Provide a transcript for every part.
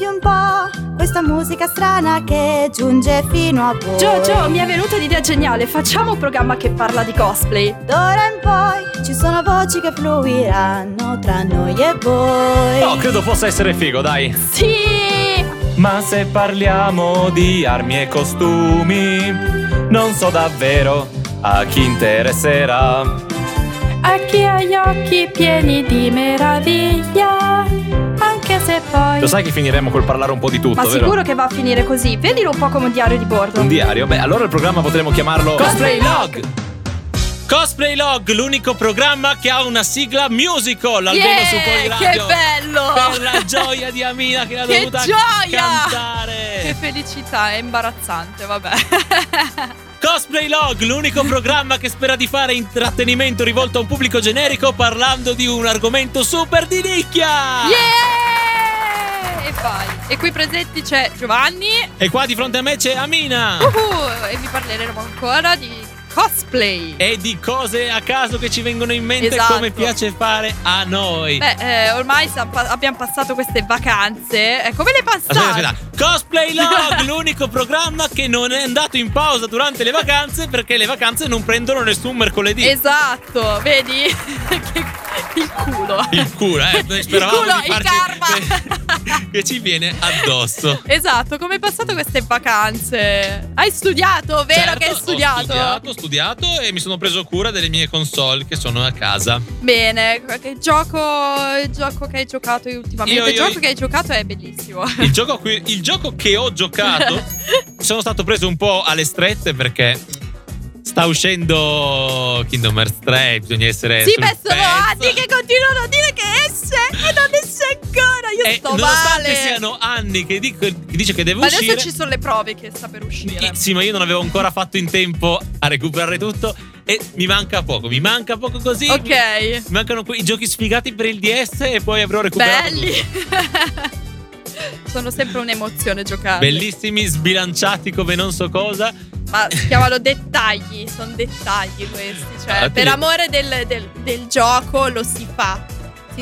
Senti un po' questa musica strana che giunge fino a voi. Gio, Gio, mi è venuta un'idea geniale. Facciamo un programma che parla di cosplay. D'ora in poi ci sono voci che fluiranno tra noi e voi. Oh, credo possa essere figo, dai. Sì! Ma se parliamo di armi e costumi, non so davvero a chi interesserà. A chi ha gli occhi pieni di meraviglia. Se poi. Lo sai che finiremo col parlare un po' di tutto, Ma vero? sicuro che va a finire così. Vedilo un po' come un diario di bordo. Un diario? Beh, allora il programma potremmo chiamarlo Cosplay Log. Cosplay Log, l'unico programma che ha una sigla musical almeno Yeah, su Poliradio. che bello! Per la gioia di Amina che l'ha Che dovuta gioia! cantare. Che felicità, è imbarazzante, vabbè. Cosplay Log, l'unico programma che spera di fare intrattenimento rivolto a un pubblico generico parlando di un argomento super di nicchia. Yeah! E vai. E qui presenti c'è Giovanni. E qua di fronte a me c'è Amina. Uhu, e vi parleremo ancora di cosplay. E di cose a caso che ci vengono in mente Esatto. come piace fare a noi. Beh, eh, ormai abbiamo passato queste vacanze. Eh, come le passate? Aspetta, aspetta. Cosplay Log, l'unico programma che non è andato in pausa durante le vacanze perché le vacanze non prendono nessun mercoledì. Esatto, vedi? il culo. il culo, eh. Noi speravamo culo, di il farci- karma. che ci viene addosso. Esatto, come hai passato queste vacanze? Hai studiato, vero Certo, che hai Ho studiato? Studiato, e mi sono preso cura delle mie console che sono a casa. Bene, che gioco, il gioco che hai giocato ultimamente? Io- il io- gioco che hai giocato è bellissimo. Il gioco, a cui- il gioco che ho giocato sono stato preso un po' alle strette perché sta uscendo Kingdom Hearts 3, bisogna essere Sì, beh, sono anni che continuano a dire che esce e non esce ancora. Io E sto Eh, nonostante male. siano anni che, dico- che dice che devo Ma uscire adesso ci sono le prove che sta per uscire. I- Sì, ma io non avevo ancora fatto in tempo a recuperare tutto e mi manca poco, mi manca poco così. Ok. Mi mancano quei giochi sfigati per il DS e poi avrò recuperato Belli. sono sempre un'emozione giocare. Bellissimi, sbilanciati come non so cosa. Ma si chiamano dettagli, sono dettagli questi. Cioè, Ah, per amore del, del- del gioco lo si fa.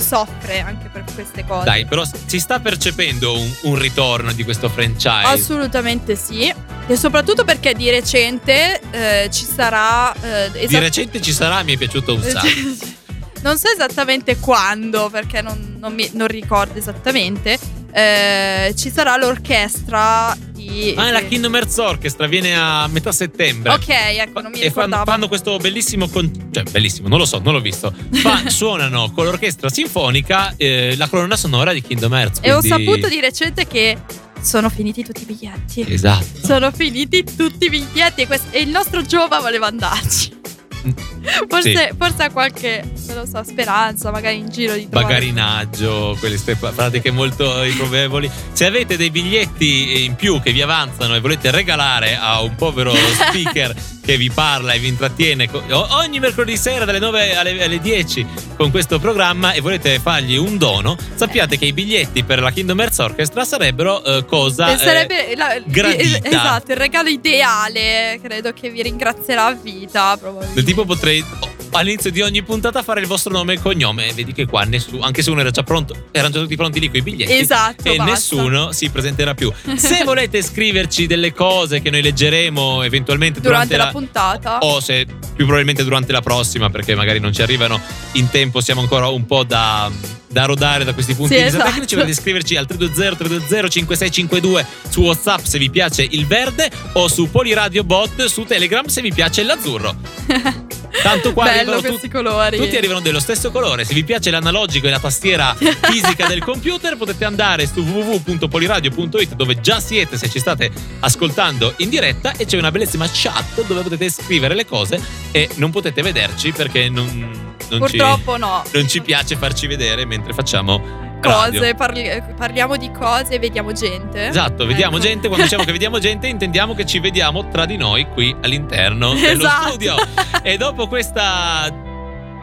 Si soffre anche per queste cose. Dai, però si sta percependo un, un ritorno di questo franchise. Assolutamente sì. E soprattutto perché di recente eh, ci sarà. eh, Di esat- recente ci sarà, mi è piaciuto un sacco. non so esattamente quando, perché non, non mi- non ricordo esattamente. Eh, ci sarà l'orchestra di. Ah, la di- Kingdom Hearts Orchestra viene a metà settembre. Ok, ecco, non mi e fanno, ricordavo. fanno questo bellissimo con- cioè bellissimo non lo so non l'ho visto Fa- suonano con l'orchestra sinfonica eh, la colonna sonora di Kingdom Hearts E ho quindi- saputo di recente che sono finiti tutti i biglietti. esatto Sono finiti tutti i biglietti e, quest- e il nostro Giova voleva andarci. Forse, Sì. forse ha qualche, non lo so, speranza, magari in giro di trovare. bagarinaggio queste pa- pratiche molto improbabili se avete dei biglietti in più che vi avanzano e volete regalare a un povero speaker che vi parla e vi intrattiene ogni mercoledì sera dalle 9 alle, alle 10 con questo programma e volete fargli un dono sappiate che i biglietti per la Kingdom Hearts Orchestra sarebbero eh, cosa eh, sarebbe la- gradita. es- esatto, il regalo ideale. Credo che vi ringrazierà a vita. Probabilmente. Del tipo potrei oh, all'inizio di ogni puntata fare il vostro nome e cognome. Vedi che qua nessuno, anche se uno era già pronto, erano già tutti pronti lì con i biglietti. Esatto, E basta. nessuno si presenterà più. Se volete scriverci delle cose che noi leggeremo eventualmente durante, durante la puntata. o se più probabilmente durante la prossima, perché magari non ci arrivano in tempo, siamo ancora un po' da, da rodare da questi punti Sì, di vista esatto. tecnici. Potete scriverci al 320-320-5652 su WhatsApp se vi piace il verde o su Poliradio Bot su Telegram se vi piace l'azzurro. Tanto qua Bello arrivano questi tut- colori. tutti arrivano dello stesso colore. Se vi piace l'analogico e la tastiera fisica del computer, potete andare su www.poliradio.it dove già siete se ci state ascoltando in diretta e c'è una bellissima chat dove potete scrivere le cose e non potete vederci perché non, non ci, Purtroppo no. non ci piace farci vedere mentre facciamo Cose, parli- parliamo di cose e vediamo gente. Esatto, vediamo Ecco. gente. Quando diciamo che vediamo gente, intendiamo che ci vediamo tra di noi qui all'interno dello Esatto. studio. E dopo questa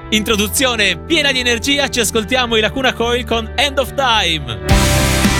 introduzione piena di energia, ci ascoltiamo i Lacuna Coil con End of Time.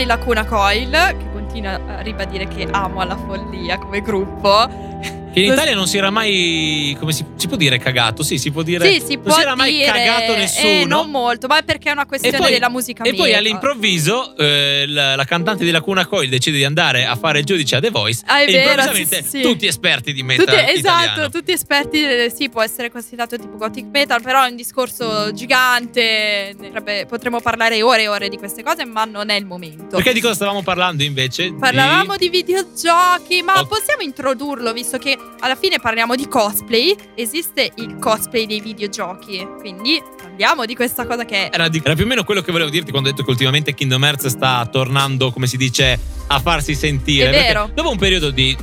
I Lacuna Coil, che continua a ribadire che amo alla follia come gruppo. Che in Italia non si era mai. come si, si può dire cagato? Sì, si può dire. Sì, si non può si era mai dire, cagato nessuno. eh, non molto, ma è perché è una questione poi- della musica E poi mia. all'improvviso eh, la, la cantante di Lacuna Coil decide di andare a fare il giudice a The Voice Ah, è e vero, improvvisamente sì, sì. tutti esperti di metal Tutti, esatto, tutti esperti, eh, sì, può essere considerato tipo gothic metal, però è un discorso gigante, ne sarebbe- potremmo parlare ore e ore di queste cose, ma non è il momento. Perché di cosa stavamo parlando invece? Parlavamo di videogiochi, ma Ok. possiamo introdurlo visto che alla fine parliamo di cosplay. Esiste il cosplay dei videogiochi, quindi parliamo di questa cosa che è. Era, di- era più o meno quello che volevo dirti quando ho detto che ultimamente Kingdom Hearts sta tornando, come si dice, a farsi sentire. È vero. Dopo un periodo di,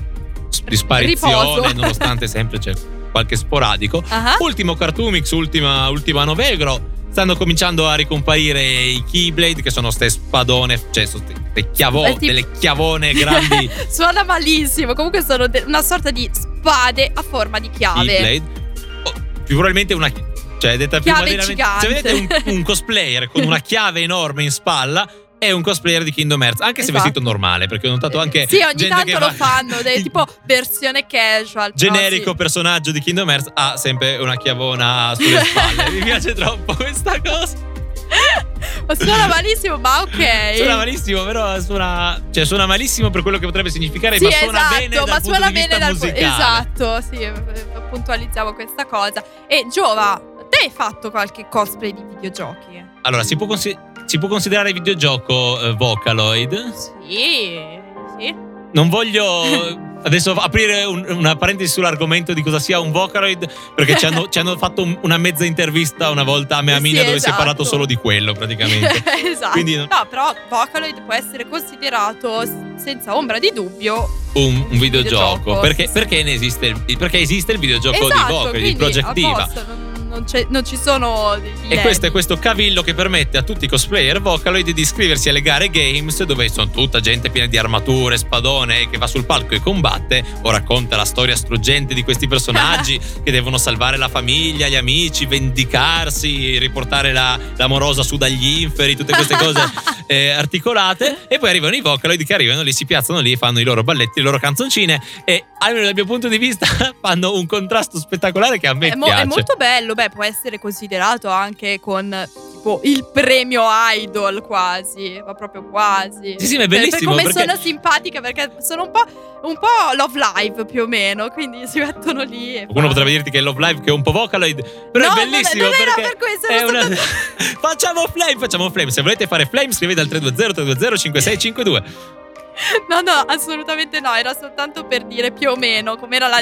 di sparizione, Riposo. nonostante sempre c'è qualche sporadico, Ah, ultimo Cartoomix, ultima, ultima Novegro. Stanno cominciando a ricomparire i Keyblade, che sono ste spadone, cioè sono ste chiavo- tipo- delle chiavone grandi Suona malissimo. Comunque sono de- una sorta di spade a forma di chiave. Keyblade. O, più probabilmente una. Cioè, detta più Chiave gigante. Se vedete un, un cosplayer con una chiave enorme in spalla, è un cosplayer di Kingdom Hearts. Anche se Esatto. vestito normale, perché ho notato anche. Sì, ogni gente tanto che lo fa- fanno, de- tipo versione casual. Generico sì. personaggio di Kingdom Hearts ha sempre una chiavona sulle spalle. Mi piace troppo questa cosa. Suona malissimo, ma ok. Suona malissimo, però suona. Cioè, suona malissimo per quello che potrebbe significare, Sì, ma suona esatto, bene dal ma punto suona di vista bene dal musicale. Esatto, sì, eh, puntualizziamo questa cosa. E Giova, te hai fatto qualche cosplay di videogiochi? Allora, si può, consi- si può considerare videogioco eh, Vocaloid? Sì, sì. Non voglio adesso aprire un- una parentesi sull'argomento di cosa sia un Vocaloid, perché ci hanno, ci hanno fatto un- una mezza intervista una volta a me a Sì, dove si è esatto. parlato solo di quello praticamente. esatto. Quindi no- però Vocaloid può essere considerato senza ombra di dubbio Un, un videogioco. Videogioco, Perché, sì. perché ne esiste perché esiste il videogioco esatto, di Vocaloid, di Project Diva. Non, non ci sono dei E questo è questo cavillo che permette a tutti i cosplayer Vocaloid di iscriversi alle gare games dove sono tutta gente piena di armature, spadone che va sul palco e combatte o racconta la storia struggente di questi personaggi che devono salvare la famiglia, gli amici, vendicarsi, riportare la, l'amorosa su dagli inferi, tutte queste cose eh, articolate e poi arrivano i Vocaloid che arrivano lì, si piazzano lì, fanno i loro balletti, le loro canzoncine e almeno dal mio punto di vista fanno un contrasto spettacolare che a me È, mo- piace. è molto bello, beh, può essere considerato anche con tipo il premio Idol quasi, ma proprio quasi. Sì, sì, ma è Per- bellissimo, Per come perché- sono simpatica, perché sono un po', un po' Love Live più o meno, quindi si mettono lì. E Qualcuno fa- potrebbe dirti che è Love Live che è un po' Vocaloid, però No, è non bellissimo non era perché per questo, è una... soltanto- facciamo flame, facciamo flame. Se volete fare flame scrivete al 320 320 5652. No, no, assolutamente no, era soltanto per dire più o meno com'era la,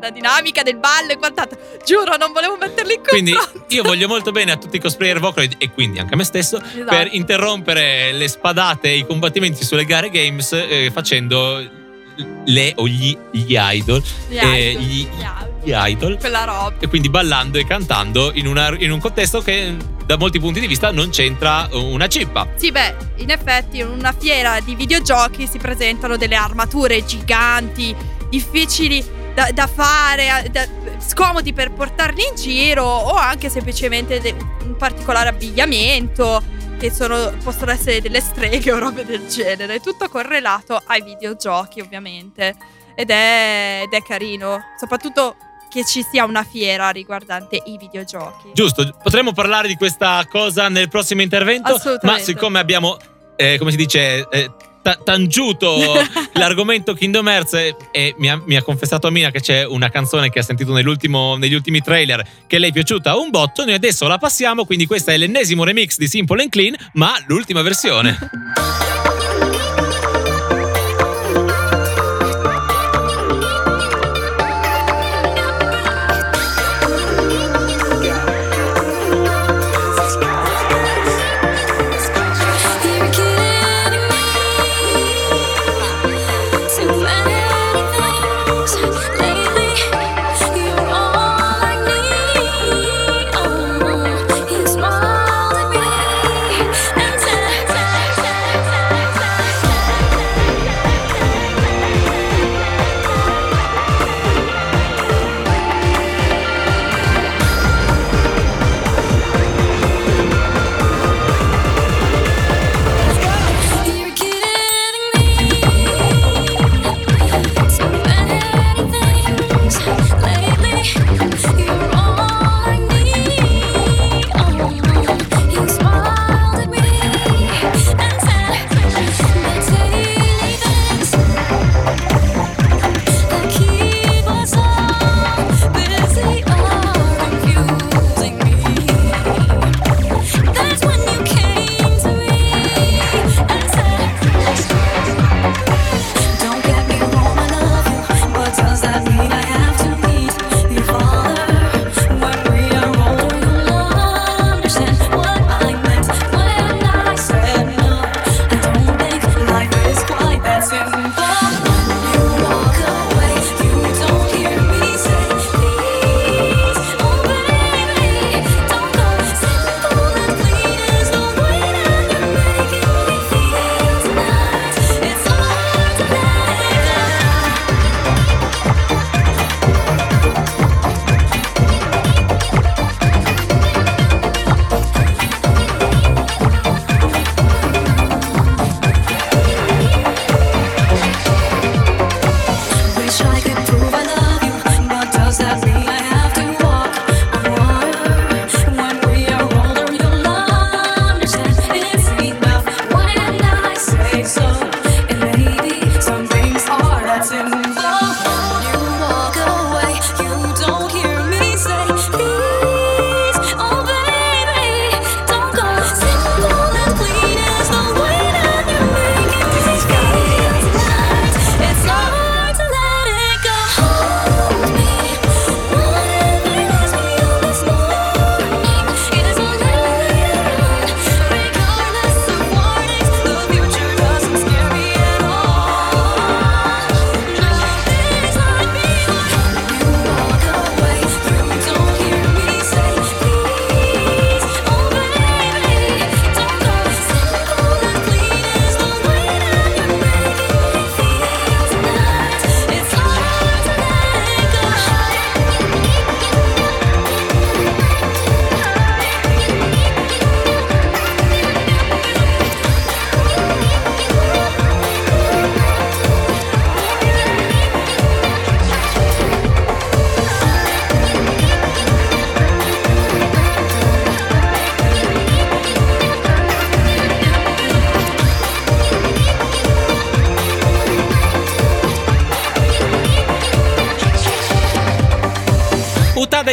la dinamica del ballo e quant'altro. Giuro, non volevo metterli in Quindi confronto. io voglio molto bene a tutti i cosplayer Vocaloid e quindi anche a me stesso Esatto. per interrompere le spadate e i combattimenti sulle gare games eh, facendo le o gli, gli idol Gli eh, idol, gli- gli idol Quella roba. e quindi ballando e cantando in, una- in un contesto che da molti punti di vista non c'entra una cippa. Sì, beh, in effetti in una fiera di videogiochi si presentano delle armature giganti, difficili da, da fare, da- scomodi per portarli in giro o anche semplicemente de- un particolare abbigliamento che sono- possono essere delle streghe o robe del genere, tutto correlato ai videogiochi ovviamente. Ed è, ed è carino, soprattutto che ci sia una fiera riguardante i videogiochi. Giusto, potremmo parlare di questa cosa nel prossimo intervento, ma siccome abbiamo, eh, come si dice, eh, ta- tangiuto l'argomento Kingdom Hearts e, e mi, ha, mi ha confessato Amina che c'è una canzone che ha sentito negli ultimi trailer che le è piaciuta un botto, noi adesso la passiamo, quindi questo è l'ennesimo remix di Simple and Clean, ma l'ultima versione.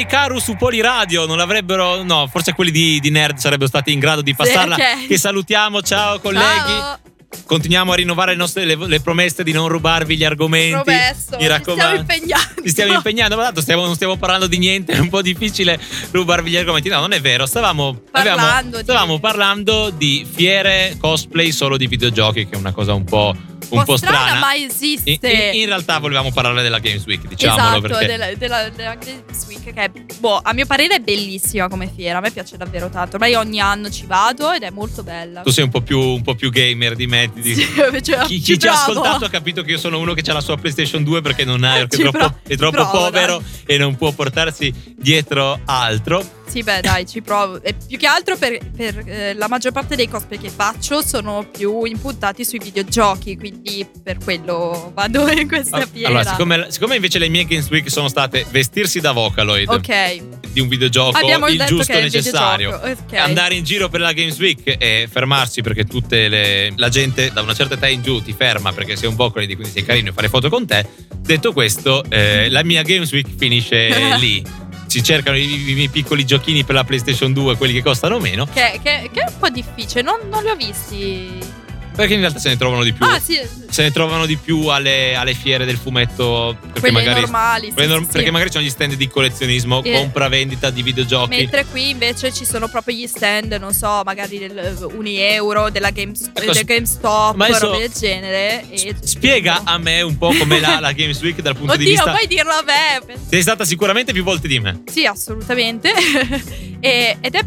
Ikaru su Poliradio non l'avrebbero. No, forse quelli di, di Nerd sarebbero stati in grado di passarla. ok. Che salutiamo, ciao colleghi. Ciao. Continuiamo a rinnovare le, nostre, le, le promesse di non rubarvi gli argomenti. Promesso, Mi ci raccomando. stiamo impegnando. Ci stiamo impegnando, ma tanto stiamo- non stiamo parlando di niente, è un po' difficile rubarvi gli argomenti. No, non è vero, stavamo Parlando avevamo- di- stavamo parlando di fiere cosplay solo di videogiochi, che è una cosa un po', un po' strana. ma In, esiste. in- in realtà volevamo parlare della Games Week, diciamolo esatto, perché della, della, della Games Week che è, boh, a mio parere è bellissima come fiera, a me piace davvero tanto. Ormai ogni anno ci vado ed è molto bella. tu sei un po' più, un po' più gamer di me. dico. Sì, cioè, Chi, ci chi ci ha ascoltato ha capito che io sono uno che ha la sua PlayStation 2 perché non ha, perché è troppo, è troppo povero e non può portarsi dietro altro. Sì, beh, dai, ci provo. E più che altro per, per, eh, la maggior parte dei cosplay che faccio sono più impuntati sui videogiochi, quindi per quello vado in questa Ah. Allora, siccome, siccome invece le mie Games Week sono state vestirsi da Vocaloid Ok, di un videogioco abbiamo il giusto che necessario, videogioco, ok. andare in giro per la Games Week e fermarsi perché tutte le, la gente da una certa età in giù ti ferma perché sei un Vocaloid quindi sei carino e fare foto con te. Detto questo, eh, la mia Games Week finisce lì. Si cercano i, miei piccoli giochini per la PlayStation 2, quelli che costano meno, Che, che- che è un po' difficile, non, non li ho visti. Perché in realtà se ne trovano di più. Ah, sì, Se ne trovano di più alle, alle fiere del fumetto. Perché magari normali. sì, norm- sì. Perché magari ci sono gli stand di collezionismo, Eh. compra-vendita di videogiochi. Mentre qui invece ci sono proprio gli stand, non so, magari del Uni Euro, della Games, Ecco, del GameStop, ma adesso- robe del genere. E Spiega a me un po' com'è la, la Games Week dal punto di Oddio, vista. puoi dirlo a me? Sei stata sicuramente più volte di me. Sì, assolutamente. E- ed è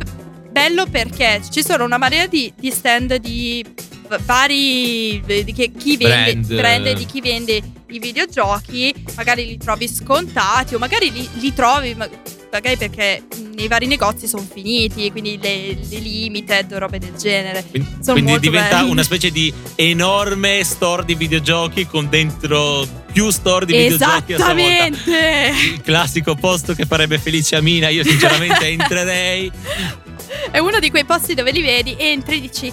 bello perché ci sono una marea di, di stand di vari di che- chi vende Brand. brand di chi vende i videogiochi, magari li trovi scontati o magari li, li trovi ma- magari perché nei vari negozi sono finiti, quindi le, le limited robe del genere. Quindi, quindi diventa belli. una specie di enorme store di videogiochi con dentro più store di videogiochi a sua volta. Esattamente! Il classico posto che farebbe felice a Mina. Io, sinceramente, entrerei. È uno di quei posti dove li vedi, entri e dici: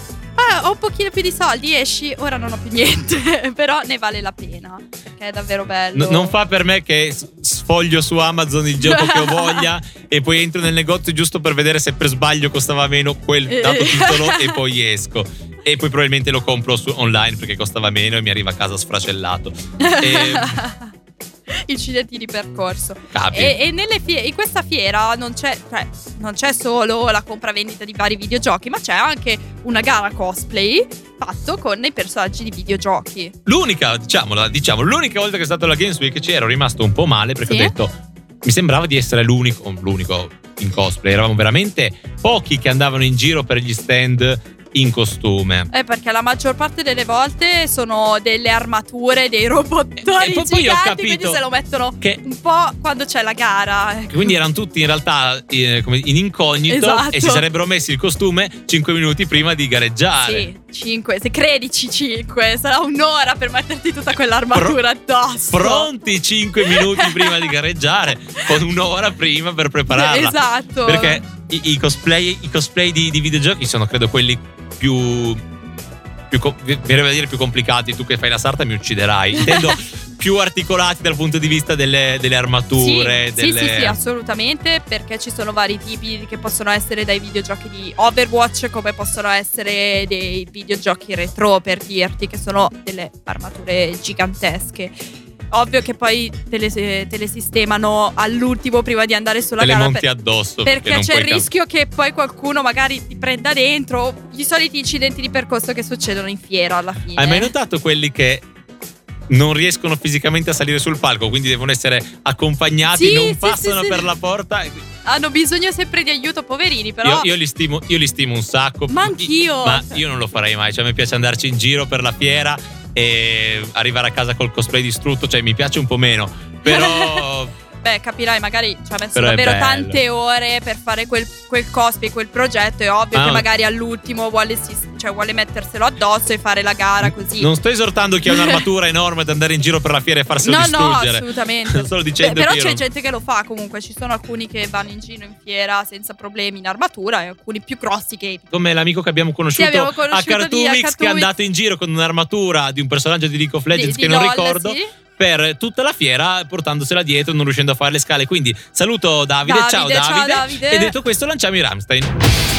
Ah, ho un pochino più di soldi, esci, ora non ho più niente. Però ne vale la pena. Perché è davvero bello. N- non fa per me che sfoglio su Amazon il gioco che ho voglia e poi entro nel negozio giusto per vedere se per sbaglio costava meno quel Eh. dato titolo e poi esco. E poi probabilmente lo compro su- online perché costava meno e mi arriva a casa sfracellato. E, Incidenti di percorso. capi. E, e nelle fie- in questa fiera non c'è, cioè, non c'è solo la compravendita di vari videogiochi, ma c'è anche una gara cosplay fatto con i personaggi di videogiochi. L'unica, diciamola, diciamo, l'unica volta che è stato alla Games Week ci ero rimasto un po' male perché Sì? ho detto mi sembrava di essere l'unico, l'unico in cosplay, eravamo veramente pochi che andavano in giro per gli stand in costume. Eh, perché la maggior parte delle volte sono delle armature, dei robottoni E- e poi- giganti, quindi se lo mettono Che un po' quando c'è la gara. ecco. quindi erano tutti in realtà eh, in incognito Esatto. e si sarebbero messi il costume 5 minuti prima di gareggiare. Sì, 5, se credici 5, sarà un'ora per metterti tutta quell'armatura addosso. Pronti 5 minuti prima di gareggiare, con un'ora prima per prepararla. Esatto. Perché i, i cosplay, i cosplay di, di videogiochi sono credo quelli più. più verrebbe dire più complicati. Tu che fai la sarta mi ucciderai. Intendo più articolati dal punto di vista delle, delle armature. Sì, sì, delle... sì, sì, assolutamente, perché ci sono vari tipi che possono essere dai videogiochi di Overwatch come possono essere dei videogiochi retro per dirti che sono delle armature gigantesche. Ovvio che poi te le, te le sistemano all'ultimo prima di andare sulla Te le gara. monti per- addosso. perché non c'è il rischio che poi qualcuno magari ti prenda dentro i soliti incidenti di percorso che succedono in fiera alla fine. Hai mai notato quelli che non riescono fisicamente a salire sul palco, quindi devono essere accompagnati, Sì, non sì, passano sì, per la porta? Hanno bisogno sempre di aiuto, poverini, però. Io, io li stimo, io li stimo un sacco. Ma anch'io. Ma io non lo farei mai. Cioè, mi piace andarci in giro per la fiera e arrivare a casa col cosplay distrutto. Cioè, mi piace un po' meno. Però. Beh, capirai, magari ci ha messo davvero tante ore per fare quel, quel cosplay, quel progetto. È ovvio Ah. che magari all'ultimo vuole sis- cioè vuole metterselo addosso e fare la gara così. Non sto esortando chi ha un'armatura enorme ad andare in giro per la fiera e farselo no, no, distruggere. assolutamente. Solo dicendo Beh, però c'è non- gente che lo fa comunque. Ci sono alcuni che vanno in giro in fiera senza problemi in armatura e alcuni più grossi che. Come l'amico che abbiamo conosciuto, abbiamo conosciuto a Cartoonix che è andato in giro con un'armatura di un personaggio di League of Legends di- che di non LOL, ricordo sì. per tutta la fiera portandosela dietro non riuscendo a fare le scale quindi saluto Davide, ciao Davide, ciao, Davide Davide. e detto questo lanciamo i Ramstein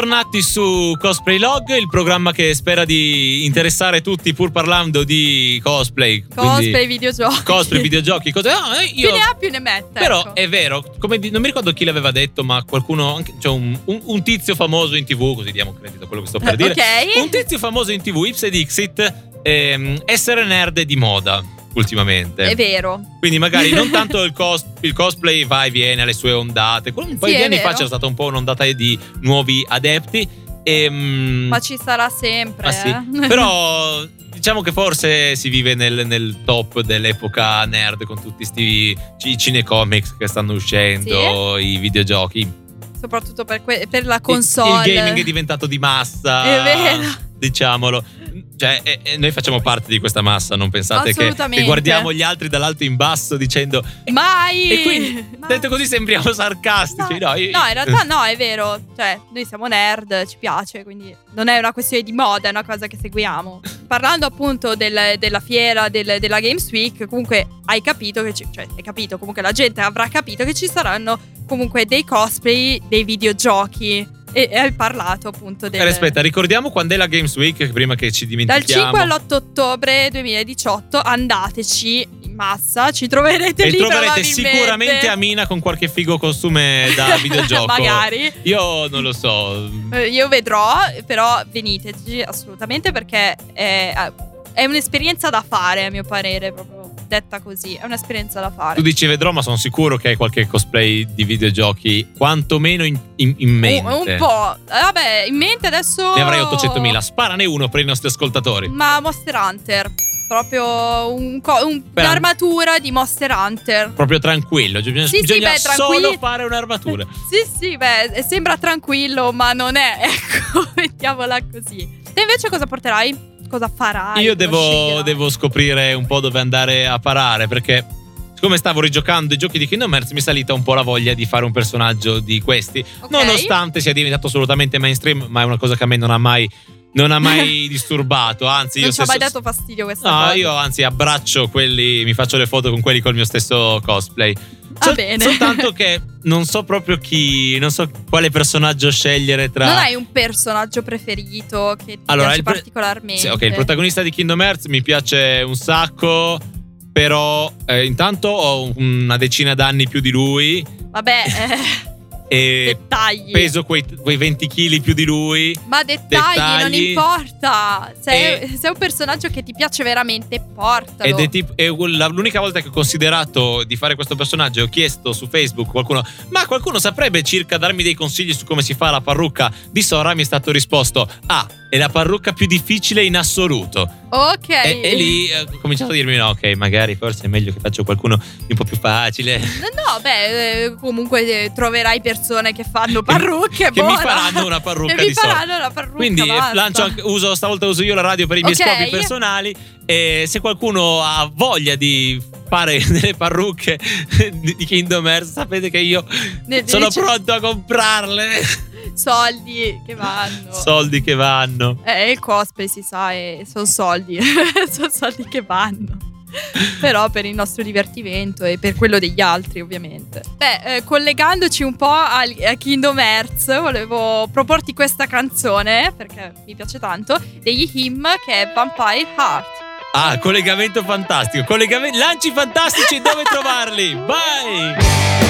Bentornati su Cosplay Log, il programma che spera di interessare tutti pur parlando di cosplay. Cosplay, videogiochi. Cosplay, videogiochi, cose. No, eh, io, Più ne ha più ne mette. Però ecco. è vero, come non mi ricordo chi l'aveva detto, ma qualcuno, anche, cioè un, un- un tizio famoso in tv, così diamo credito a quello che sto per dire. Ok. Un tizio famoso in tv, Ips ed ehm, essere nerd di moda ultimamente. È vero. Quindi magari non tanto il, cos- il cosplay va e viene alle sue ondate. Un paio Sì, di anni fa vero. c'era stata un po' un'ondata di nuovi adepti. Ehm, Ma ci sarà sempre. ah, sì. eh. Però diciamo che forse si vive nel, nel top dell'epoca nerd con tutti sti ci- cinecomics che stanno uscendo, i videogiochi. Soprattutto per, que- per la Il- console. Il, gaming è diventato di massa. È vero. Diciamolo. Cioè, eh, noi facciamo parte di questa massa, non pensate che, che guardiamo gli altri dall'alto in basso dicendo Mai! E quindi, Mai. detto così, sembriamo sarcastici. No, io- No, in realtà no, è vero. Cioè, noi siamo nerd, ci piace, quindi non è una questione di moda, è una cosa che seguiamo. Parlando appunto del- della fiera, del- della Games Week, comunque hai capito che ci, cioè, hai capito, comunque la gente avrà capito che ci saranno comunque dei cosplay dei videogiochi. E, e hai parlato appunto del. Eh, aspetta, ricordiamo quando è la Games Week, prima che ci Dal dimentichiamo. 5 all'8 ottobre 2018 andateci in massa, ci troverete e lì troverete sicuramente Amina con qualche figo costume da videogioco. Magari. Io non lo so. Eh, Io vedrò, però veniteci assolutamente perché è, è un'esperienza da fare, a mio parere, proprio detta così. È un'esperienza da Tu fare. dici vedrò, ma sono sicuro che hai qualche cosplay di videogiochi quantomeno in, in- in mente. Un, un po'. Eh, Vabbè, in mente adesso. Ne avrai 800.000. Sparane uno per i nostri ascoltatori. Ma Monster Hunter. Proprio un co- un- un'armatura di Monster Hunter. Proprio tranquillo. Bisogna, Sì, sì, bisogna beh, solo fare un'armatura. Sì, sì, beh, sembra tranquillo, ma non è. Ecco, mettiamola così. Te invece cosa porterai? Cosa farai? Io devo, devo scoprire un po' dove andare a parare perché. Siccome stavo rigiocando i giochi di Kingdom Hearts, mi è salita un po' la voglia di fare un personaggio di questi. Ok. Nonostante sia diventato assolutamente mainstream, ma è una cosa che a me non ha mai, non ha mai disturbato. Anzi, Non io ci ha mai stesso- dato fastidio questa No, cosa. io anzi abbraccio quelli, mi faccio le foto con quelli col mio stesso cosplay. Va bene. Soltanto che non so proprio chi, non so quale personaggio scegliere tra. Non hai un personaggio preferito che ti Allora, piace pre- particolarmente? Sì, ok, il protagonista di Kingdom Hearts mi piace un sacco. Però eh, intanto ho una decina d'anni più di lui Vabbè, eh, e dettagli. peso quei, quei 20 kg più di lui. Ma dettagli, non dettagli. importa. Se, E- se è un personaggio che ti piace veramente, portalo. Ed è tipo, è la- l'unica volta che ho considerato di fare questo personaggio, ho chiesto su Facebook a qualcuno, ma qualcuno saprebbe circa darmi dei consigli su come si fa la parrucca di Sora? Mi è stato risposto: Ah, è la parrucca più difficile in assoluto. Ok. E, e lì eh, ho cominciato a dirmi: No, ok, magari forse è meglio che faccio qualcuno un po' più facile. No, beh, eh, comunque eh, troverai persone che fanno parrucche. che mi buona. faranno una parrucca Che mi faranno una parrucca. Quindi anche- uso, stavolta uso io la radio per i miei Ok. scopi personali. E se qualcuno ha voglia di fare delle parrucche di di Kingdom Hearts, sapete che io Ne- sono dice- pronto a comprarle. Soldi che vanno. Soldi che vanno. Eh, il cosplay si sa, sono soldi. sono soldi che vanno. Però per il nostro divertimento e per quello degli altri, ovviamente. Beh, eh, collegandoci un po' al- a Kingdom Hearts, volevo proporti questa canzone, perché mi piace tanto, degli Him, che è Vampire Heart. Ah, collegamento fantastico. Collegamenti, lanci fantastici, dove trovarli? Vai!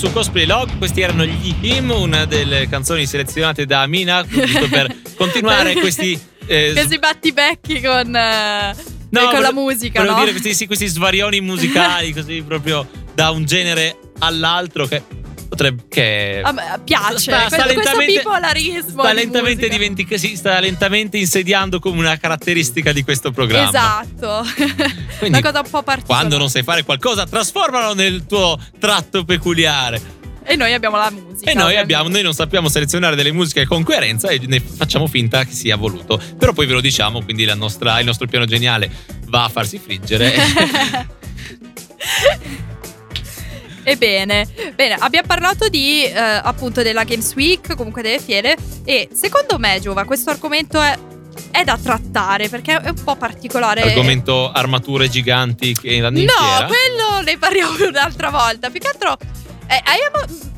Su Cosplay Log, questi erano gli Him, una delle canzoni selezionate da Mina, giusto per continuare questi... eh, Questi battibecchi con, eh, No, con la musica, volevo no? dire questi, sì, questi svarioni musicali, così proprio da un genere all'altro che potrebbe. Che A me piace. Sta- sta questo, bipolarismo. sta di lentamente, musica. diventi- sì, sta lentamente insediando come una caratteristica di questo programma. Esatto. Quindi, Una cosa un po' particolare. Quando non sai fare qualcosa, trasformalo nel tuo tratto peculiare. E noi abbiamo la musica. E noi abbiamo, noi non sappiamo selezionare delle musiche con coerenza e ne facciamo finta che sia voluto. Però poi ve lo diciamo, quindi la nostra- il nostro piano geniale va a farsi friggere. Ebbene, bene, abbiamo parlato di eh, appunto della Games Week, comunque delle fiere, e secondo me, Giova, questo argomento è, è da trattare perché è un po' particolare. Argomento armature giganti che in No, quello ne parliamo un'altra volta. Più che altro, eh, hai,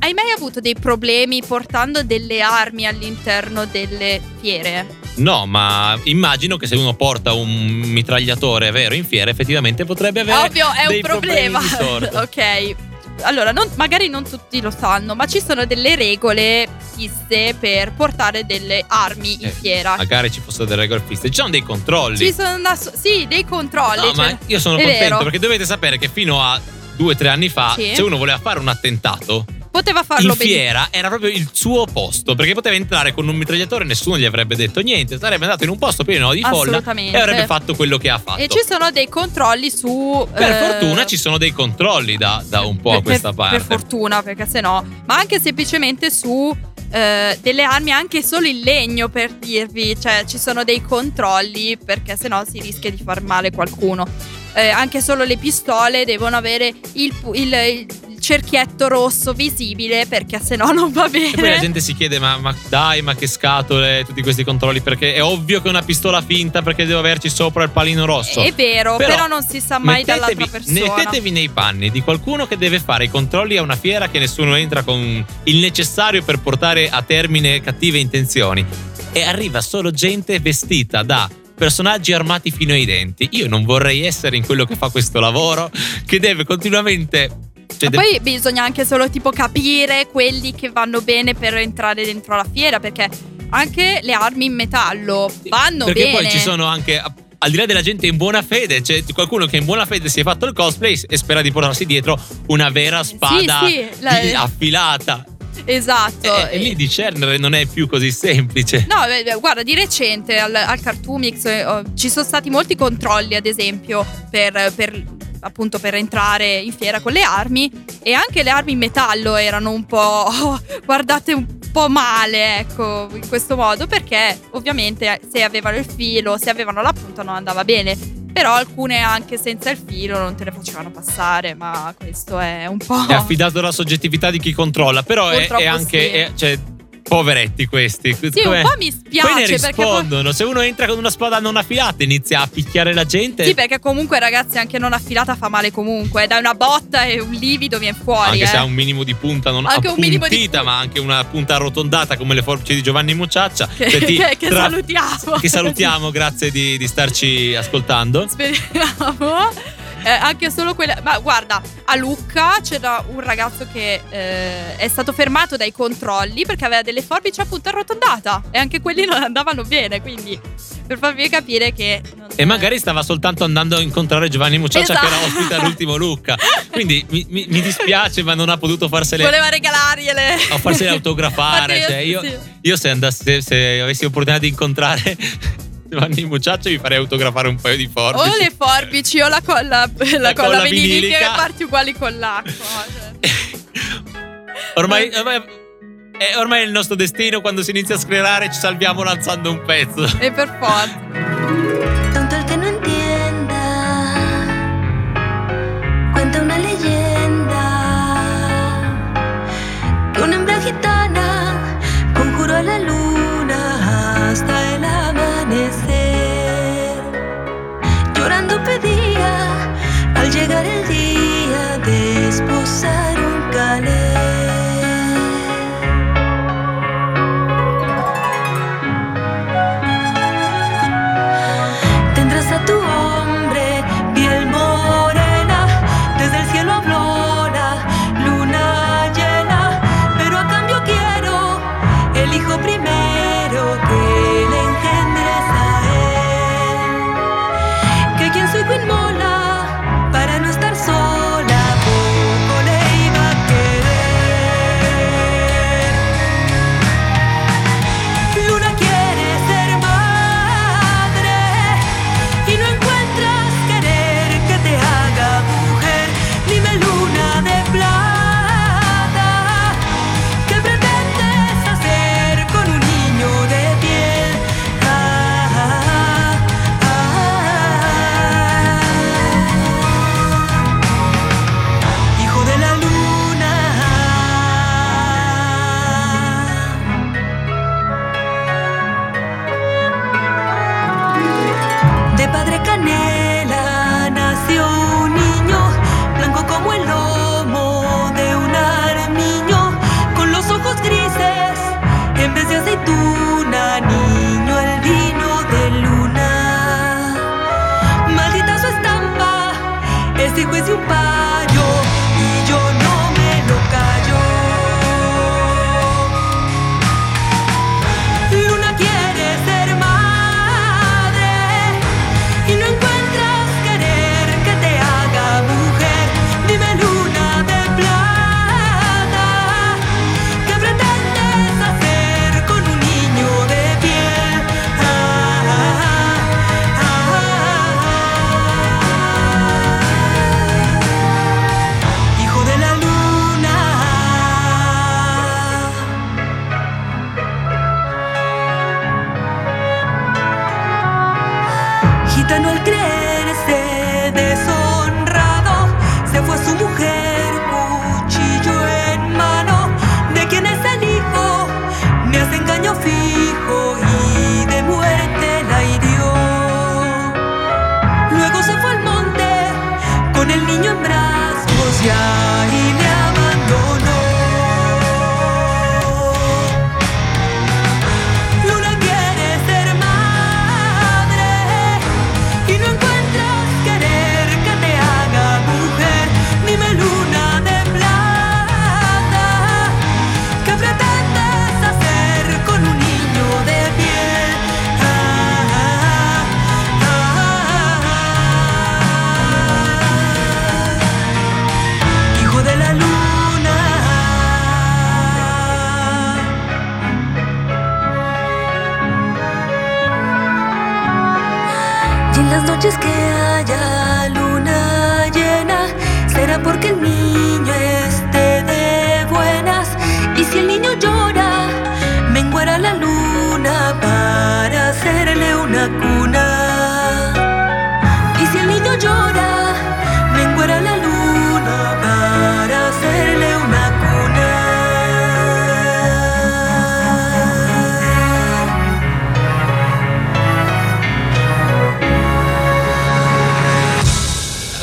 hai mai avuto dei problemi portando delle armi all'interno delle fiere? No, ma immagino che se uno porta un mitragliatore vero in fiera, effettivamente potrebbe avere Ovvio, è un problema. ok. Allora, non- magari non tutti lo sanno, ma ci sono delle regole fisse per portare delle armi in Eh, fiera. Magari ci fossero delle regole fisse. Ci sono dei controlli. Ci sono da sì, dei controlli. No, cioè- ma io sono contento vero. perché dovete sapere che fino a due o tre anni fa, Sì. se uno voleva fare un attentato, Poteva farlo in benissimo. fiera era proprio il suo posto. Perché poteva entrare con un mitragliatore e nessuno gli avrebbe detto niente. Sarebbe andato in un posto pieno di folla e avrebbe fatto quello che ha fatto. E ci sono dei controlli su. Per eh, fortuna ci sono dei controlli da, da un po' per- a questa per- parte. Per fortuna, perché se no. Ma anche semplicemente su eh, delle armi, anche solo in legno per dirvi. Cioè, ci sono dei controlli perché se no si rischia di far male qualcuno. Eh, anche solo le pistole devono avere il, il- il cerchietto rosso visibile perché se no non va bene. E poi la gente si chiede: ma, ma dai, ma che scatole, tutti questi controlli? Perché è ovvio che è una pistola finta perché devo averci sopra il palino rosso. È vero, però, non si sa mai dall'altra persona. Mettetevi nei panni di qualcuno che deve fare i controlli a una fiera che nessuno entra con il necessario per portare a termine cattive intenzioni. E arriva solo gente vestita da personaggi armati fino ai denti. Io non vorrei essere in quello che fa questo lavoro, che deve continuamente. Cioè, Ma de- poi bisogna anche solo tipo capire quelli che vanno bene per entrare dentro la fiera perché anche le armi in metallo vanno perché bene. poi ci sono anche. Al di là della gente in buona fede, c'è qualcuno che in buona fede si è fatto il cosplay e spera di portarsi dietro una vera spada sì, la- di- affilata. Esatto. E, e lì discernere non è più così semplice. No, guarda, di recente al, al Cartoomix eh, oh, ci sono stati molti controlli, ad esempio, per, per- appunto per entrare in fiera con le armi e anche le armi in metallo erano un po' guardate un po' male, ecco, in questo modo, perché ovviamente se avevano il filo, se avevano la punta non andava bene. Però alcune anche senza il filo non te le facevano passare, ma questo è un po'... È affidato alla soggettività di chi controlla, però è, è anche. sì. è- cioè, poveretti questi. Sì, un po' mi spiace Poi ne perché poi- rispondono. Se uno entra con una spada non affilata, inizia a picchiare la gente. Sì, perché comunque, ragazzi, anche non affilata fa male comunque. Dai una botta e un livido viene fuori. anche eh. se ha un minimo di punta, non Anche un minimo di appuntita, punta. ma anche una punta arrotondata come le forbici di Giovanni Mucciaccia. Che, ti che- che tra- salutiamo. Che salutiamo, grazie di, di starci ascoltando. Speriamo. Eh, anche solo quella. Ma guarda, a Lucca c'era un ragazzo che eh, è stato fermato dai controlli perché aveva delle forbici appunto arrotondata. E anche quelli non andavano bene. Quindi, per farvi capire che. E magari stava soltanto andando a incontrare Giovanni Mucciaccia, che era Esatto. ospite all'ultimo Lucca. Quindi mi, mi- mi dispiace, ma non ha potuto farsele. Voleva regalargliele. o farsele autografare. Infatti, cioè, io, sì. io se, andassi, se, avessi opportunità di incontrare Giovanni Mucciaccio, mi farei autografare un paio di forbici. O le forbici o la colla, la La colla, colla vinilica e parti uguali con l'acqua. cioè. ormai, ormai, è ormai è il nostro destino. Quando si inizia a sclerare, ci salviamo lanzando un pezzo. E per forza.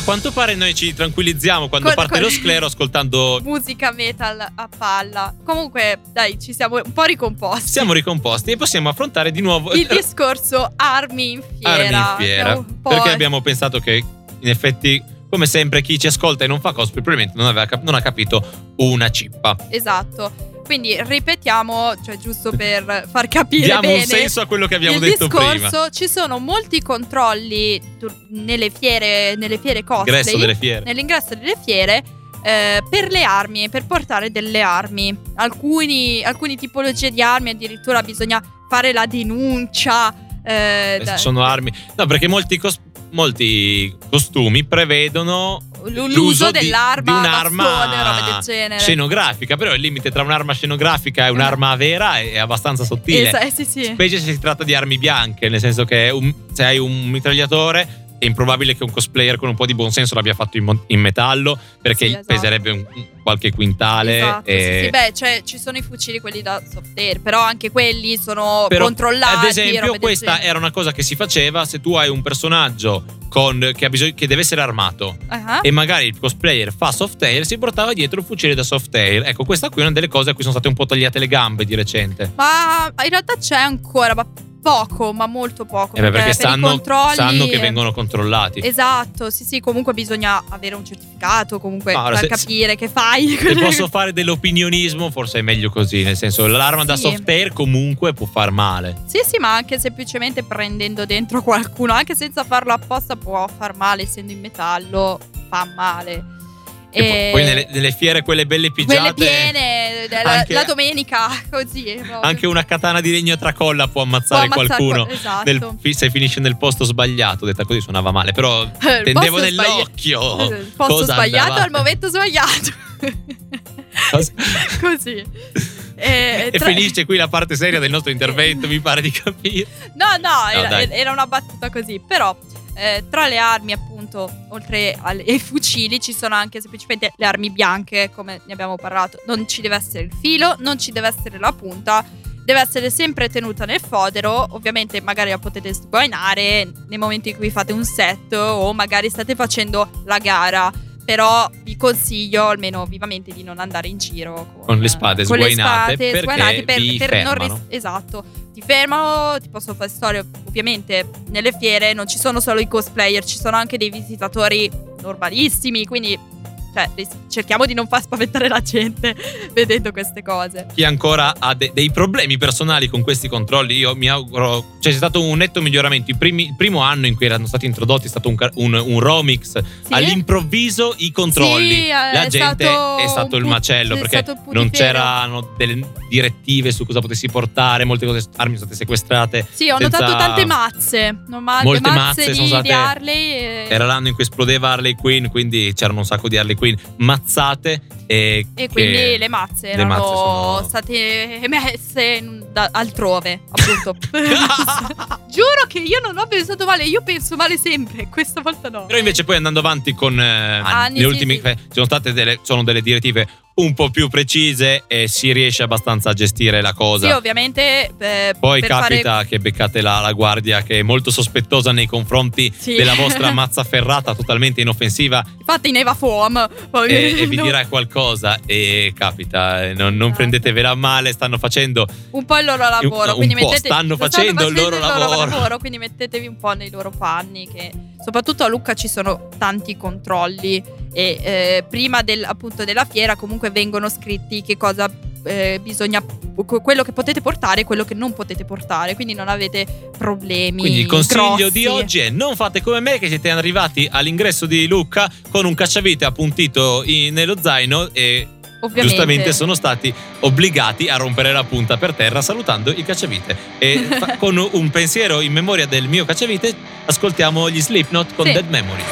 Quanto pare noi ci tranquillizziamo quando Con- parte con- lo sclero ascoltando. Musica metal a palla. Comunque, dai, ci siamo un po' ricomposti. Siamo ricomposti e possiamo affrontare di nuovo Il discorso armi in fiera. armi in fiera. Perché abbiamo pensato che in effetti, come sempre, chi ci ascolta e non fa cosplay probabilmente non, cap- non ha capito una cippa. Esatto. Quindi ripetiamo, cioè giusto per far capire Diamo bene un senso a quello che abbiamo il detto discorso, prima. ci sono molti controlli nelle fiere, nelle fiere cosplay, Ingresso delle fiere. nell'ingresso delle fiere eh, per le armi per portare delle armi. Alcuni, alcune tipologie di armi addirittura bisogna fare la denuncia. eh, Sono armi. No, perché molti, cos- molti costumi prevedono l'uso l'uso di- dell'arma, di un'arma bastone, del scenografica. Però il limite tra un'arma scenografica e un'arma vera è abbastanza sottile. Esa- eh, sì, sì. Specie se si tratta di armi bianche, nel senso che un- se hai un mitragliatore è improbabile che un cosplayer con un po' di buonsenso l'abbia fatto in, in metallo perché Sì, esatto. peserebbe un- qualche quintale. Esatto, e- sì, sì. Beh, cioè, ci sono i fucili quelli da soft air, però anche quelli sono Però, controllati. Ad esempio, del questa era una cosa che si faceva se tu hai un personaggio con- che, ha bisogno- che deve essere armato Ah, e magari il cosplayer fa soft air, si portava dietro il fucile da soft air. Ecco, questa qui è una delle cose a cui sono state un po' tagliate le gambe di recente. Ma in realtà c'è ancora, ma poco, ma molto poco. Eh beh, perché per i sanno, controlli- sanno che vengono controllati. Esatto, sì, sì, comunque bisogna avere un certificato, comunque Ma ora, per se- capire che fai. Se posso fare dell'opinionismo, forse è meglio così. Nel senso, l'arma da Sì. soft air comunque può far male. Sì, sì, ma anche semplicemente prendendo dentro qualcuno, anche senza farlo apposta, può far male, essendo in metallo, fa male. E poi, nelle, nelle fiere, quelle belle pigiate. Quelle piene, la, anche- la domenica, così. Anche una katana di legno tracolla può ammazzare Può ammazzare qualcuno. qual- esatto. nel- se finisce nel posto sbagliato, detta così suonava male, però Il tendevo nell'occhio. Il posto cosa sbagliato andava- al momento sbagliato. Così. E, E tra- finisce qui la parte seria del nostro intervento, mi pare di capire. No, no, era, dai. era una battuta così. Però eh, tra le armi, appunto, oltre ai fucili, ci sono anche semplicemente le armi bianche, come ne abbiamo parlato. Non ci deve essere il filo, non ci deve essere la punta. Deve essere sempre tenuta nel fodero. Ovviamente, magari la potete sguainare nei momenti in cui fate un set o magari state facendo la gara. Però vi consiglio, almeno vivamente, di non andare in giro con, Con le spade con le sguainate, spade perché sguainate per, per non ris- esatto, ti fermano, ti possono fare storie. Ovviamente nelle fiere non ci sono solo i cosplayer, ci sono anche dei visitatori normalissimi, quindi cioè, cerchiamo di non far spaventare la gente vedendo queste cose. Chi ancora ha de- dei problemi personali con questi controlli, io mi auguro. Cioè, c'è stato un netto miglioramento. Primi- il primo anno in cui erano stati introdotti è stato un, un- un Romix. All'improvviso i controlli. Sì, eh, la è gente stato è stato il macello perché non c'erano delle direttive su cosa potessi portare, molte cose, armi sono state sequestrate. Sì, ho senza- notato tante mazze. No, ma- Molte mazze mazze, sono di, state- di Harley. e- Era l'anno in cui esplodeva Harley Quinn, quindi c'erano un sacco di Harley Quinn mazzate. E, E quindi le mazze le erano mazze sono- state emesse da- altrove, appunto. Giuro che io non ho pensato male, io penso male sempre, questa volta no. Però invece poi andando avanti con eh, Anni, le sì, ultime sì. eh, sono state delle, sono delle direttive un po' più precise e si riesce abbastanza a gestire la cosa. Sì, ovviamente. eh, Poi capita fare- che beccate la, la guardia che è molto sospettosa nei confronti Sì. della vostra mazza ferrata totalmente inoffensiva Infatti, Neva Foam. poi- e, e vi no, dirà qualcosa e capita, eh, non, non Esatto. prendetevela male, stanno facendo Un po' il loro lavoro. un quindi po' mettete, stanno lo facendo il loro lavoro. Quindi mettetevi un po' nei loro panni. Che soprattutto a Lucca ci sono tanti controlli. E eh, prima del- appunto della fiera, comunque vengono scritti che cosa eh, bisogna. quello che potete portare e quello che non potete portare. Quindi non avete problemi. Quindi il consiglio grossi. di oggi è non fate come me che siete arrivati all'ingresso di Lucca con un cacciavite appuntito in- nello zaino e Ovviamente. giustamente sono stati obbligati a rompere la punta per terra salutando il cacciavite. E fa- con un pensiero in memoria del mio cacciavite ascoltiamo gli Slipknot con Sì. Dead Memory.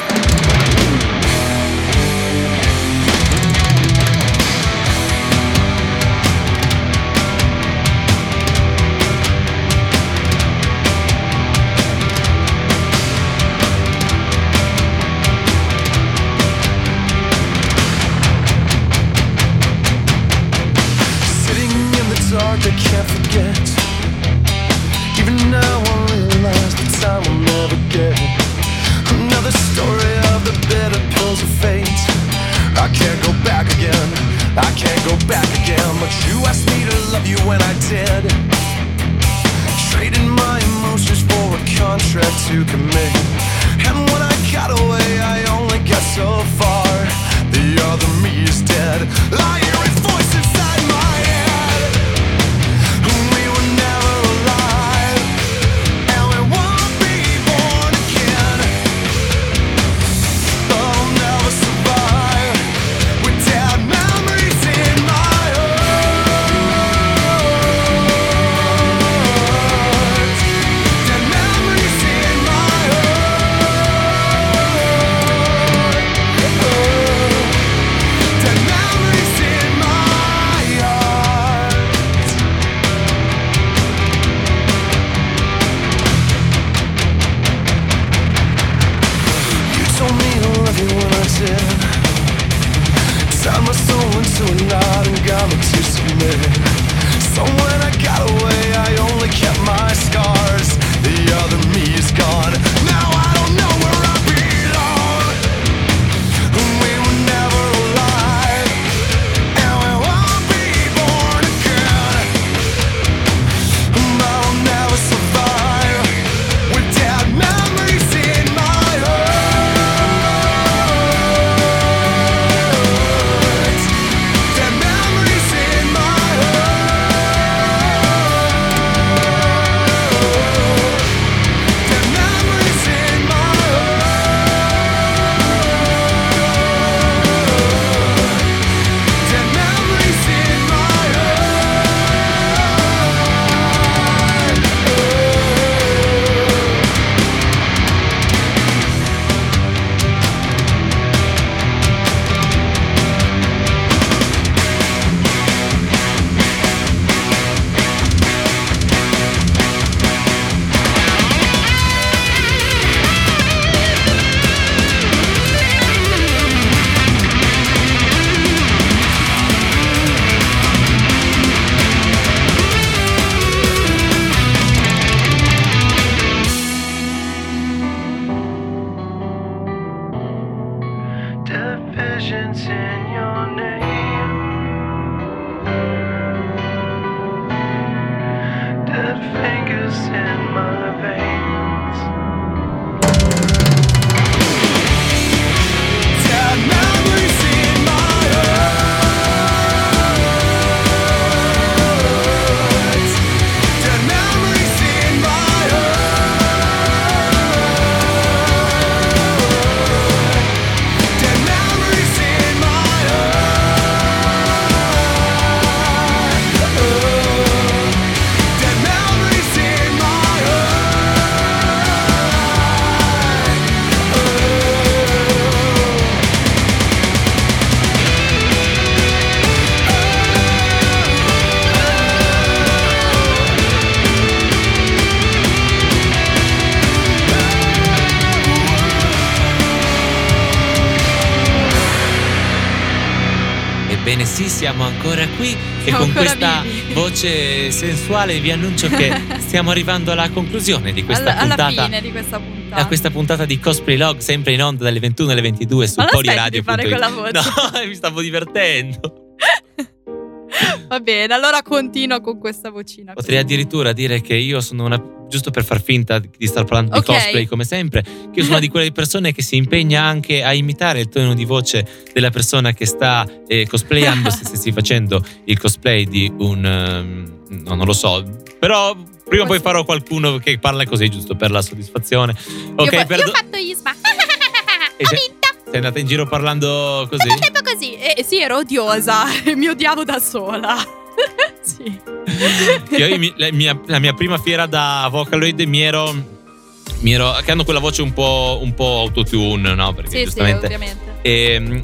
E con questa vivi. voce sensuale vi annuncio che stiamo arrivando alla conclusione di questa alla, alla puntata. fine di questa puntata. A questa puntata di Cosplay Log, sempre in onda dalle 21 alle 22 su Ma Poliradio. di fare quella voce. No, mi stavo divertendo. Va bene, allora continuo con questa vocina. Potrei addirittura dire che io sono una. Giusto per far finta di star parlando Ok. di cosplay come sempre, che io sono una di quelle persone che si impegna anche a imitare il tono di voce della persona che sta eh, cosplayando, se stessi facendo il cosplay di un. ehm, no, non lo so. Però prima o poi farò qualcuno che parla così, giusto per la soddisfazione. Ok, io, fa- io ho fatto Isma. E ho sei- vinto. sei andata in giro parlando così? Tempo così. Eh, sì, ero odiosa. Mi odiavo da sola. sì. Io la, mia, la mia prima fiera da Vocaloid mi ero. Mi ero che hanno quella voce un po', un po' autotune, no? Perché Sì, sì, giustamente. ovviamente. Ehm,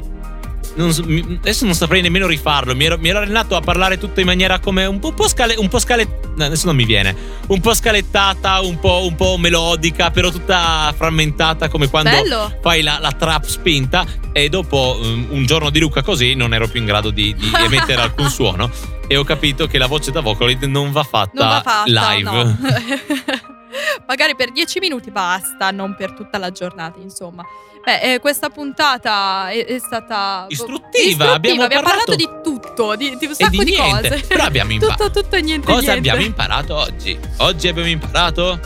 non so- adesso non saprei nemmeno rifarlo. Mi ero, mi ero allenato a parlare tutto in maniera come un po', un po' scale. Un po' scale adesso non mi viene. Un po' scalettata, un po', un po' melodica, però tutta frammentata come quando Bello. fai la, la trap spinta. E dopo um, un giorno di Luca così non ero più in grado di, di emettere alcun suono. E ho capito che la voce da Vocaloid non va fatta, Non va fatta, live. no. Magari per 10 minuti basta, non per tutta la giornata, insomma. Beh, eh, questa puntata è, è stata Istruttiva, abbiamo abbiamo parlato- parlato di tutto, di, di un sacco di di, cose. Però abbiamo imparato. tutto, tutto niente. Cosa niente. abbiamo imparato oggi? Oggi abbiamo imparato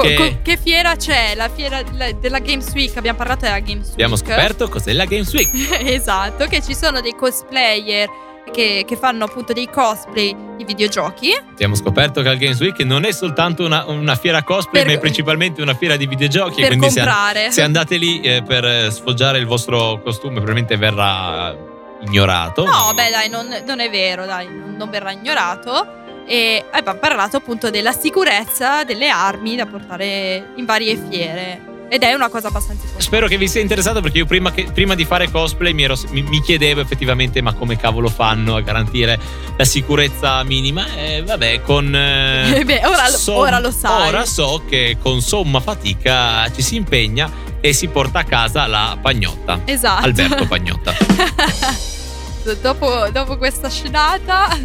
che- co- che fiera c'è? La fiera la- della Games Week, abbiamo parlato della Games Week. Abbiamo scoperto cos'è la Games Week. esatto, che ci sono dei cosplayer che, che fanno appunto dei cosplay di videogiochi. Abbiamo scoperto che la Games Week non è soltanto una, una fiera cosplay, Per- ma è principalmente una fiera di videogiochi. per quindi se, comprare. se andate lì eh, per eh, sfoggiare il vostro costume, probabilmente verrà ignorato. No, beh, dai, non, non è vero, dai, non, non verrà ignorato. E abbiamo parlato appunto della sicurezza delle armi da portare in varie fiere. Ed è una cosa abbastanza importante. Spero che vi sia interessato perché io prima, che- prima di fare cosplay mi, ero- mi- mi chiedevo effettivamente ma come cavolo fanno a garantire la sicurezza minima e vabbè con... eh, Eh beh, ora lo- ora lo sai. Ora so che con somma fatica ci si impegna e si porta a casa la pagnotta. Esatto. Alberto Pagnotta. dopo, dopo questa scenata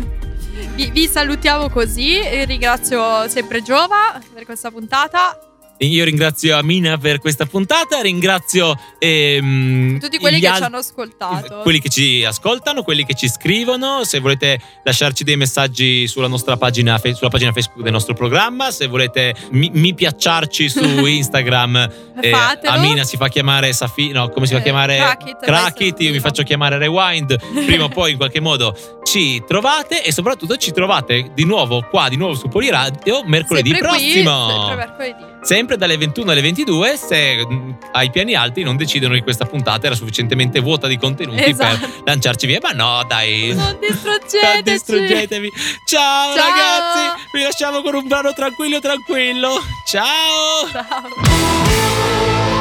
vi, vi salutiamo così. Ringrazio sempre Giova per questa puntata. Io ringrazio Amina per questa puntata, ringrazio ehm, Tutti quelli che al- ci hanno ascoltato. Quelli che ci ascoltano, quelli che ci scrivono, se volete lasciarci dei messaggi sulla nostra pagina, fe- sulla pagina Facebook del nostro programma, se volete mi, mi piacciarci su Instagram, eh. Amina si fa chiamare Safi, no, come si fa a Eh, chiamare? Crackit, io mi faccio chiamare Rewind, prima o poi in qualche modo ci trovate e soprattutto ci trovate di nuovo qua, di nuovo su Poliradio mercoledì Sempre qui, prossimo. sempre mercoledì. Sempre dalle 21 alle 22 se mh, ai piani alti non decidono che questa puntata era sufficientemente vuota di contenuti Esatto. per lanciarci via. Ma no, dai. Non distruggeteci. Distruggetevi. Ciao, Ciao. ragazzi. Vi lasciamo con un brano tranquillo tranquillo. Ciao. Ciao.